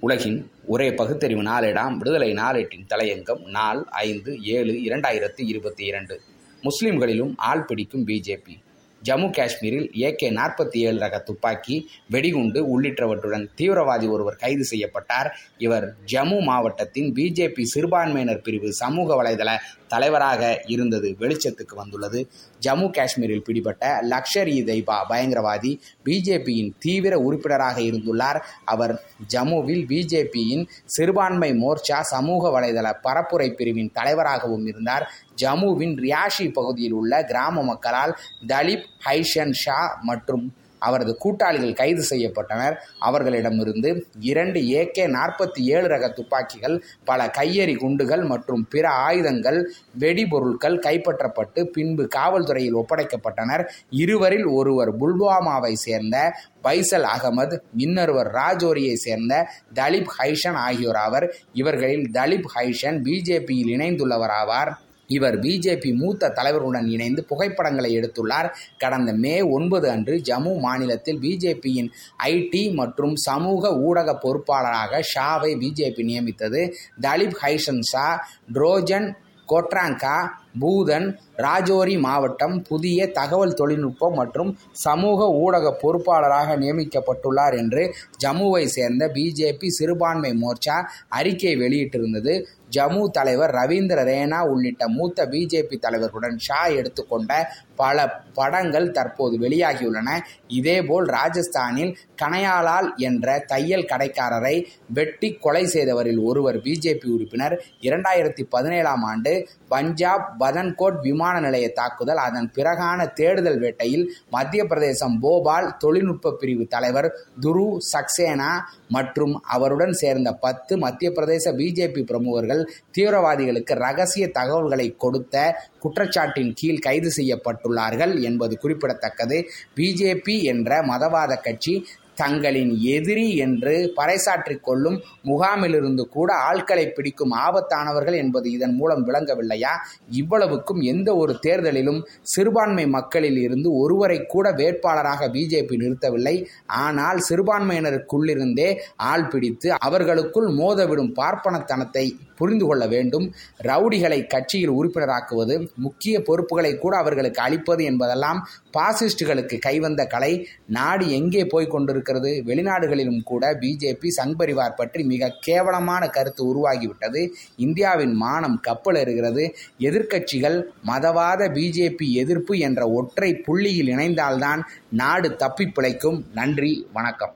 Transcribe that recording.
உலகின் ஒரே பகுத்தறிவு நாளேடாம் விடுதலை நாளேட்டின் தலையங்கம் நாள் ஐந்து ஏழு இரண்டாயிரத்தி இருபத்தி இரண்டு. முஸ்லிம்களிலும் ஆள் பிடிக்கும் பிஜேபி ஜம்மு காஷ்மீரில் ஏகே நாற்பத்தி ஏழு ரக துப்பாக்கி வெடிகுண்டு உள்ளிட்டவற்றுடன் தீவிரவாதி ஒருவர் கைது செய்யப்பட்டார். இவர் ஜம்மு மாவட்டத்தின் பிஜேபி சிறுபான்மையினர் பிரிவு சமூக வலைதள தலைவராக இருந்தது வெளிச்சத்துக்கு வந்துள்ளது. ஜம்மு காஷ்மீரில் பிடிபட்ட லக்ஷர் இ தைபா பயங்கரவாதி பிஜேபியின் தீவிர உறுப்பினராக இருந்துள்ளார். அவர் ஜம்முவில் பிஜேபியின் சிறுபான்மை மோர்ச்சா சமூக வலைதள பரப்புரை பிரிவின் தலைவராகவும் இருந்தார். ஜம்முவின் ரியாஷி பகுதியில் உள்ள கிராம மக்களால் தலிப் ஹைஷன் ஷா மற்றும் அவரது கூட்டாளிகள் கைது செய்யப்பட்டனர். அவர்களிடமிருந்து இரண்டு ஏகே நாற்பத்தி ஏழு ரக துப்பாக்கிகள் பல கையெறி குண்டுகள் மற்றும் பிற ஆயுதங்கள் வெடிபொருட்கள் கைப்பற்றப்பட்டு பின்பு காவல்துறையில் ஒப்படைக்கப்பட்டனர். இருவரில் ஒருவர் புல்வாமாவை சேர்ந்த பைசல் அகமது இன்னொருவர் ராஜோரியை சேர்ந்த தலிப் ஹைஷன் ஆகியோர் ஆவர். இவர்களில் தலிப் ஹைஷன் பிஜேபியில் இணைந்துள்ளவர் ஆவார். இவர் பிஜேபி மூத்த தலைவர்களுடன் இணைந்து புகைப்படங்களை எடுத்துள்ளார். கடந்த மே ஒன்பது அன்று ஜம்மு மாநிலத்தில் பிஜேபியின் ஐடி மற்றும் சமூக ஊடக பொறுப்பாளராக ஷாவை பிஜேபி நியமித்தது. தலிப் ஹைசன் ஷா ட்ரோஜன் கோட்ராங்கா பூதன் ராஜோரி மாவட்டம் புதிய தகவல் தொழில்நுட்பம் மற்றும் சமூக ஊடக பொறுப்பாளராக நியமிக்கப்பட்டுள்ளார் என்று ஜம்முவை சேர்ந்த பிஜேபி சிறுபான்மை மோர்ச்சா அறிக்கை வெளியிட்டிருந்தது. ஜம்மு தலைவர் ரவீந்திர ரேனா உள்ளிட்ட மூத்த பிஜேபி தலைவர்களுடன் ஷா எடுத்துக்கொண்ட பல படங்கள் தற்போது வெளியாகியுள்ளன. இதேபோல் ராஜஸ்தானில் கனையாலால் என்ற தையல் கடைக்காரரை வெட்டி கொலை செய்தவரில் ஒருவர் பிஜேபி உறுப்பினர். இரண்டாயிரத்தி பதினேழாம் ஆண்டு பஞ்சாப் பதன்கோட் விமான நிலைய தாக்குதல் அதன் பிறகான தேடுதல் வேட்டையில் மத்திய பிரதேசம் போபால் தொழில்நுட்ப பிரிவு தலைவர் துரு சக்சேனா மற்றும் அவருடன் சேர்ந்த பத்து மத்திய பிரதேச பிஜேபி பிரமுகர்கள் தீவிரவாதிகளுக்கு ரகசிய தகவல்களை கொடுத்த குற்றச்சாட்டின் கீழ் கைது செய்யப்பட்டுள்ளார்கள் என்பது குறிப்பிடத்தக்கது. பிஜேபி என்ற மதவாத கட்சி தங்களின் எதிரி என்று பறைசாற்றிக் கொள்ளும் முகாமிலிருந்து கூட ஆட்களை பிடிக்கும் ஆபத்தானவர்கள் என்பது இதன் மூலம் விளங்கவில்லையா? இவ்வளவுக்கும் எந்த ஒரு தேர்தலிலும் சிறுபான்மை மக்களில் இருந்து ஒருவரை கூட வேட்பாளராக பிஜேபி நிறுத்தவில்லை. ஆனால் சிறுபான்மையினருக்குள்ளிருந்தே ஆள் பிடித்து அவர்களுக்குள் மோதவிடும் பார்ப்பனத்தனத்தை புரிந்து கொள்ள வேண்டும். ரவுடிகளை கட்சியில் உறுப்பினராக்குவது முக்கிய பொறுப்புகளை கூட அவர்களுக்கு அளிப்பது என்பதெல்லாம் பாசிஸ்டுகளுக்கு கைவந்த கலை. நாடு எங்கே போய் கொண்டிருக்கிறது? வெளிநாடுகளிலும் கூட பிஜேபி சங் பரிவார் பற்றி மிக கேவலமான கருத்து உருவாகிவிட்டது. இந்தியாவின் மானம் கப்பல் எறுகிறது எதிர்க்கட்சிகள் மதவாத பிஜேபி எதிர்ப்பு என்ற ஒற்றை புள்ளியில் இணைந்தால்தான் நாடு தப்பி பிழைக்கும். நன்றி வணக்கம்.